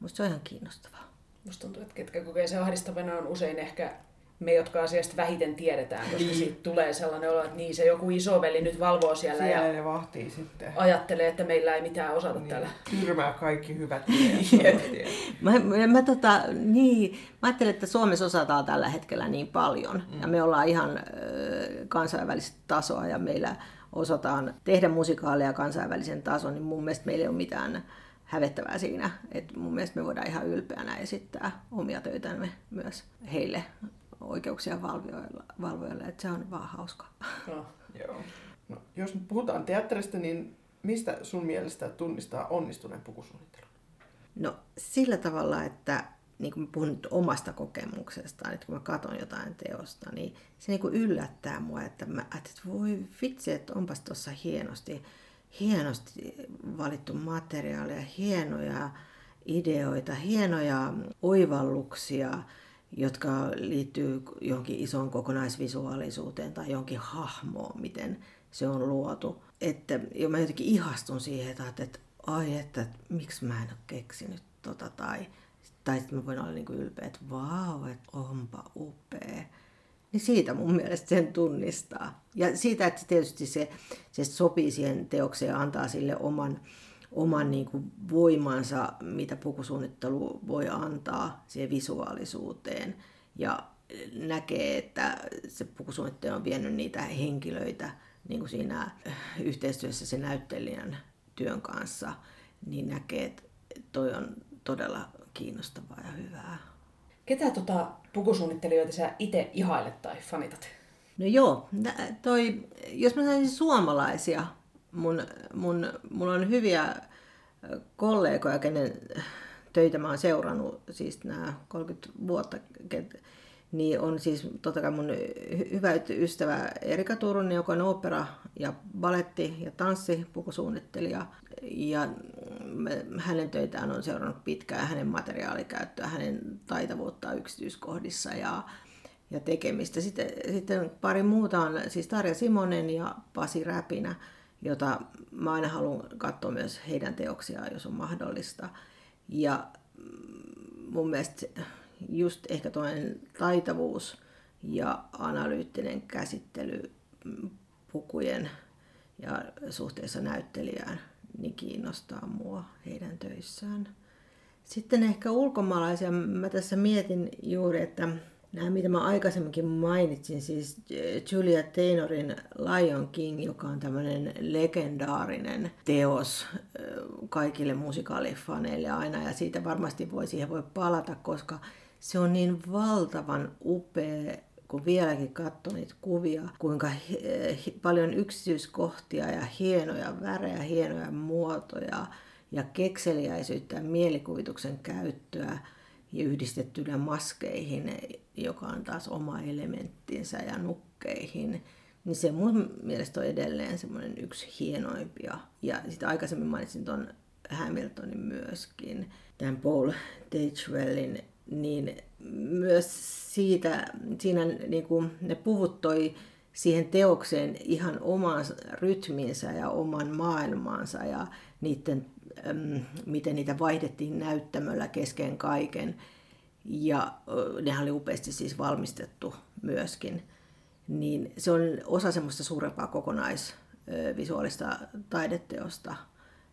Musta se on ihan kiinnostavaa. Musta tuntuu, että ketkä kokee se ahdistavana on usein ehkä me, jotka asiasta vähiten tiedetään, koska niin. siitä tulee sellainen olo, että niin se joku isoveli nyt valvoo siellä, siellä ja ne vahtii sitten. ajattelee, että meillä ei mitään osata Niin, täällä. Tyrmää kaikki hyvät *laughs* tiedot. Mä, mä, mä, tota, niin, mä ajattelen, että Suomessa osataan tällä hetkellä niin paljon. Mm. Ja me ollaan ihan ö, kansainvälistä tasoa ja meillä osataan tehdä musikaaleja kansainvälisen tason, niin mun mielestä meillä ei ole mitään hävettävää siinä. Et mun mielestä me voidaan ihan ylpeänä esittää omia töitämme myös heille oikeuksien valvoille, valvoille, että se on vaan hauskaa. No. *laughs* Joo. No, jos nyt puhutaan teatterista, niin mistä sun mielestä tunnistaa onnistuneen pukusuunnittelun? No sillä tavalla, että niin kuin mä puhun nyt omasta kokemuksesta, että kun mä katson jotain teosta, niin se niin kuin yllättää mua, että mä ajattelin, että voi vitsi, että onpas tuossa hienosti, hienosti valittu materiaalia, hienoja ideoita, hienoja oivalluksia, jotka liittyy johonkin isoon kokonaisvisuaalisuuteen tai johonkin hahmoon, miten se on luotu. Että jo mä jotenkin ihastun siihen, että, että ai että, että miksi mä en ole keksinyt tota tai, tai sitten mä voin olla niin kuin ylpeä, että vau, että onpa upea. Niin siitä mun mielestä sen tunnistaa. Ja siitä, että tietysti se, se sopii siihen teokseen ja antaa sille oman, oman niin kuin voimansa, mitä pukusuunnittelu voi antaa siihen visuaalisuuteen. Ja näkee, että se pukusuunnittelu on vienyt niitä henkilöitä niin kuin siinä yhteistyössä sen näyttelijän työn kanssa, niin näkee, että toi on todella kiinnostavaa ja hyvää. Ketä tota pukusuunnittelijoita sä itse ihailet tai fanitat? No joo, toi, jos mä saisin suomalaisia, mun, mun, mulla on hyviä kollegoja, kenen töitä mä oon seurannut siis nämä 30 vuotta, niin on siis totta kai mun hy- hyvä ystävä Erika Turunen, joka on opera ja baletti ja tanssipukusuunnittelija. Ja hänen töitään on seurannut pitkään hänen materiaalikäyttöä, hänen taitavuuttaan yksityiskohdissa ja, ja tekemistä. Sitten, sitten pari muuta on siis Tarja Simonen ja Pasi Räpinä, jota mä aina haluan katsoa myös heidän teoksiaan, jos on mahdollista. Ja mun mielestä just ehkä toinen taitavuus ja analyyttinen käsittely pukujen ja suhteessa näyttelijään niin kiinnostaa mua heidän töissään. Sitten ehkä ulkomaalaisia, mä tässä mietin juuri, että nämä mitä mä aikaisemminkin mainitsin, siis Julia Taylorin Lion King, joka on tämmöinen legendaarinen teos kaikille musikaalifaneille aina, ja siitä varmasti voi siihen voi palata, koska se on niin valtavan upea, kun vieläkin katsoo niitä kuvia, kuinka hi- paljon yksityiskohtia ja hienoja värejä, hienoja muotoja ja kekseliäisyyttä ja mielikuvituksen käyttöä ja yhdistettynä maskeihin, joka on taas oma elementtinsä ja nukkeihin, niin se mun mielestä on edelleen semmoinen yksi hienoimpia. Ja sitten aikaisemmin mainitsin tuon Hamiltonin myöskin, tämän Paul Tagewellin, niin myös siitä, siinä niin kuin ne puvut toi siihen teokseen ihan oman rytminsä ja oman maailmansa ja niiden miten niitä vaihdettiin näyttämöllä kesken kaiken. Ja ne oli upeasti siis valmistettu myöskin. Niin se on osa semmoista suurempaa kokonaisvisuaalista taideteosta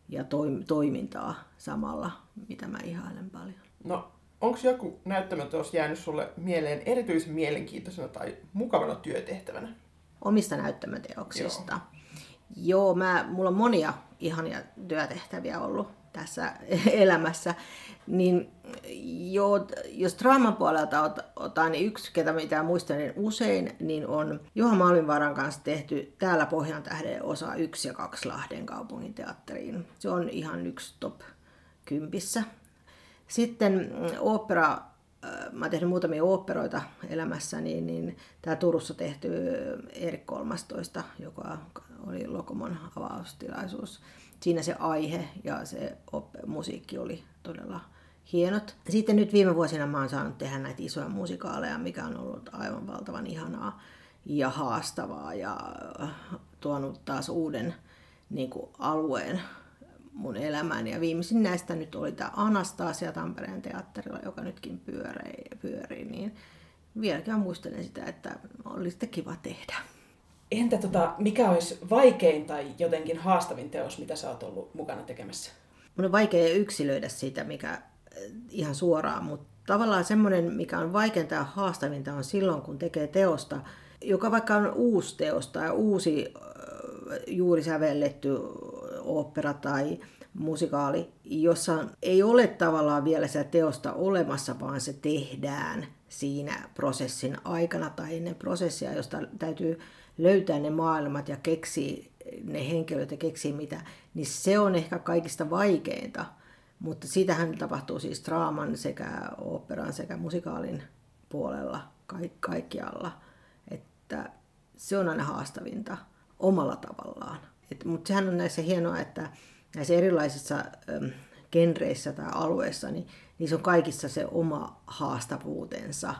ja toimintaa samalla, mitä mä ihailen paljon. No, onko joku näyttämöteos jäänyt sulle mieleen erityisen mielenkiintoisena tai mukavana työtehtävänä? Omista näyttämöteoksista. Joo. Joo, mä, mulla on monia ihania työtehtäviä ollut tässä *laughs* elämässä. Niin joo, jos draaman puolelta otan, niin yksi, ketä mitä muistelen usein, niin on Juha Malminvaaran kanssa tehty täällä Pohjan tähden osa 1 ja 2 Lahden kaupungin teatteriin. Se on ihan yksi top kympissä. Sitten opera Äh, mä oon tehnyt muutamia oopperoita elämässä, niin, niin tämä Turussa tehty Erik 13, joka oli Lokomon avaustilaisuus. Siinä se aihe ja se op- musiikki oli todella hienot. Sitten nyt viime vuosina mä oon saanut tehdä näitä isoja musikaaleja, mikä on ollut aivan valtavan ihanaa ja haastavaa ja tuonut taas uuden niin kuin, alueen mun elämään. Ja viimeisin näistä nyt oli tämä Anastasia Tampereen teatterilla, joka nytkin pyörii, pyörii niin vieläkin muistelen sitä, että oli sitten kiva tehdä. Entä tota, mikä olisi vaikein tai jotenkin haastavin teos, mitä sä oot ollut mukana tekemässä? Mun on vaikea yksilöidä sitä, mikä äh, ihan suoraan, mutta tavallaan semmoinen, mikä on vaikeinta ja haastavinta on silloin, kun tekee teosta, joka vaikka on uusi teos tai uusi äh, juuri sävelletty opera tai musikaali, jossa ei ole tavallaan vielä sitä teosta olemassa, vaan se tehdään siinä prosessin aikana tai ennen prosessia, josta täytyy löytää ne maailmat ja keksiä ne henkilöt ja keksiä mitä, niin se on ehkä kaikista vaikeinta. Mutta siitähän tapahtuu siis draaman sekä operan sekä musikaalin puolella kaikkialla. Että se on aina haastavinta omalla tavallaan. Mutta sehän on näissä hienoa, että näissä erilaisissa ähm, genreissä tai alueissa, niin niissä on kaikissa se oma haastavuutensa,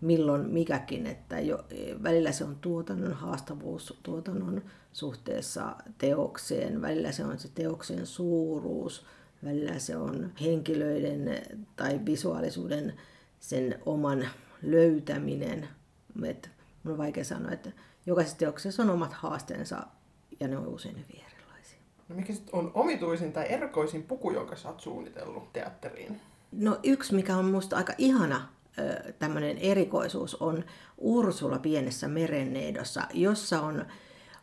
milloin mikäkin, että jo, välillä se on tuotannon haastavuus tuotannon suhteessa teokseen, välillä se on se teoksen suuruus, välillä se on henkilöiden tai visuaalisuuden sen oman löytäminen. Et mun on vaikea sanoa, että jokaisessa teoksessa on omat haasteensa ja ne on usein hyvin erilaisia. No mikä sitten on omituisin tai erkoisin puku, jonka sä oot suunnitellut teatteriin? No yksi, mikä on musta aika ihana tämmöinen erikoisuus, on Ursula pienessä merenneidossa, jossa on,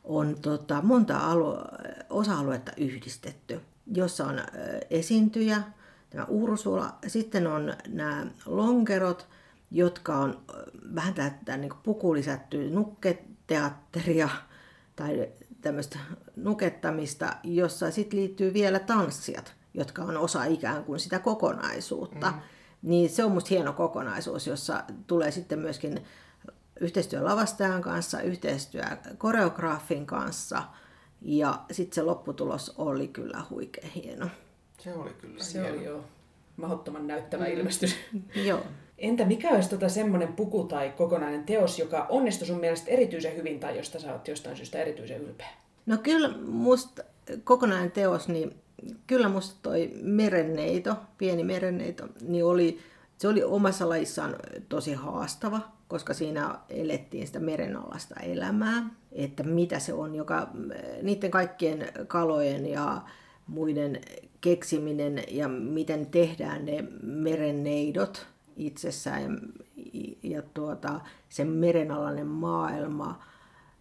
on tota, monta alue, osa-aluetta yhdistetty, jossa on esiintyjä, tämä Ursula, sitten on nämä lonkerot, jotka on vähän tätä niin puku lisätty nukketeatteria tai tämmöistä nukettamista, jossa sitten liittyy vielä tanssijat, jotka on osa ikään kuin sitä kokonaisuutta. Mm. Niin se on musta hieno kokonaisuus, jossa tulee sitten myöskin yhteistyö lavastajan kanssa, yhteistyö koreograafin kanssa ja sitten se lopputulos oli kyllä huikea hieno. Se oli kyllä Se hieno. oli jo mahdottoman näyttävä mm. ilmestys. Joo. Entä mikä olisi tota semmoinen puku tai kokonainen teos, joka onnistui sun mielestä erityisen hyvin tai josta sä oot jostain syystä erityisen ylpeä? No kyllä musta kokonainen teos, niin kyllä musta toi merenneito, pieni merenneito, niin oli, se oli omassa lajissaan tosi haastava, koska siinä elettiin sitä merenalasta elämää, että mitä se on, joka niiden kaikkien kalojen ja muiden keksiminen ja miten tehdään ne merenneidot, itsessään ja, ja tuota, sen merenalainen maailma,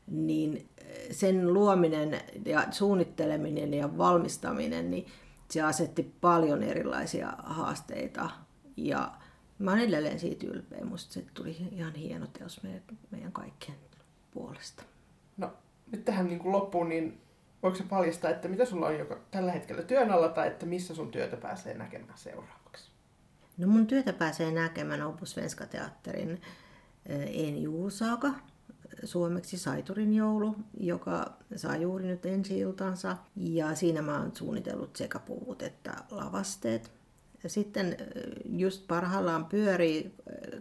niin sen luominen ja suunnitteleminen ja valmistaminen, niin se asetti paljon erilaisia haasteita ja mä olen edelleen siitä ylpeä. Musta se tuli ihan hieno teos meidän, meidän kaikkien puolesta. No nyt tähän niin kuin loppuun, niin voiko se paljastaa, että mitä sulla on joka tällä hetkellä työn alla tai että missä sun työtä pääsee näkemään seuraavaksi? No mun työtä pääsee näkemään Opus Svenska Teatterin En Juusaaka, suomeksi Saiturin joulu, joka saa juuri nyt ensi iltansa. Ja siinä mä oon suunnitellut sekä puvut että lavasteet. Ja sitten just parhaillaan pyörii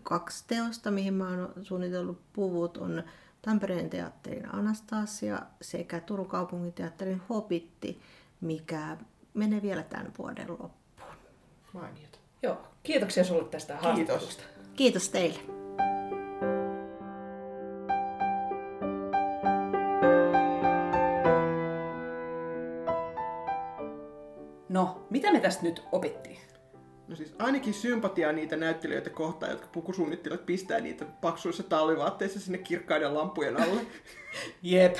kaksi teosta, mihin mä oon suunnitellut puvut, on Tampereen teatterin Anastasia sekä Turun kaupungin teatterin Hobitti, mikä menee vielä tämän vuoden loppuun. Mainiota. Joo, kiitoksia sulle tästä Kiitos. haastattelusta. Kiitos teille. No, mitä me tästä nyt opittiin? No siis ainakin sympatiaa niitä näyttelijöitä kohtaan, jotka pukusuunnittelijat pistää niitä paksuissa talvivaatteissa sinne kirkkaiden lampujen alle. Jep.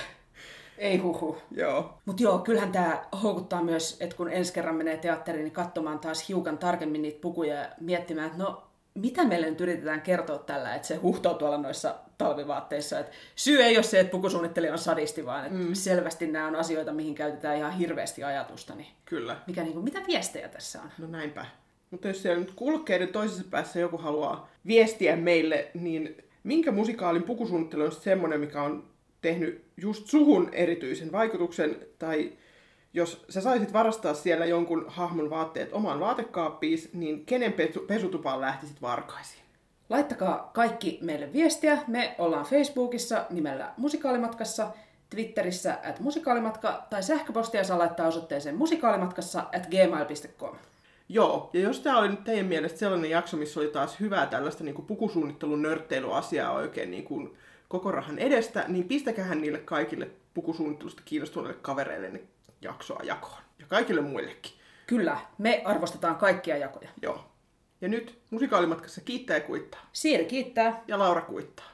Ei huhu. Joo. Mutta joo, kyllähän tämä houkuttaa myös, että kun ensi kerran menee teatteriin, niin katsomaan taas hiukan tarkemmin niitä pukuja ja miettimään, että no, mitä meille nyt yritetään kertoa tällä, että se huhtoo tuolla noissa talvivaatteissa. Et syy ei ole se, että pukusuunnittelija on sadisti, vaan että mm. selvästi nämä on asioita, mihin käytetään ihan hirveästi ajatusta. Niin Kyllä. mikä, niin kuin, mitä viestejä tässä on? No näinpä. Mutta jos siellä nyt kulkeiden toisessa päässä joku haluaa viestiä meille, niin minkä musikaalin pukusuunnittelu on semmoinen, mikä on tehnyt just suhun erityisen vaikutuksen, tai jos sä saisit varastaa siellä jonkun hahmon vaatteet omaan vaatekaappiin, niin kenen pesu- pesutupaan lähtisit varkaisiin? Laittakaa kaikki meille viestiä. Me ollaan Facebookissa nimellä Musikaalimatkassa, Twitterissä at musikaalimatka tai sähköpostia saa laittaa osoitteeseen musikaalimatkassa at gmail.com. Joo, ja jos tämä oli nyt teidän mielestä sellainen jakso, missä oli taas hyvää tällaista niin pukusuunnittelun nörtteilyasiaa oikein niin kuin koko rahan edestä, niin pistäkähän niille kaikille pukusuunnittelusta kiinnostuneille kavereille jaksoa jakoon. Ja kaikille muillekin. Kyllä, me arvostetaan kaikkia jakoja. Joo. Ja nyt musikaalimatkassa kiittää ja kuittaa. Siiri kiittää. Ja Laura kuittaa.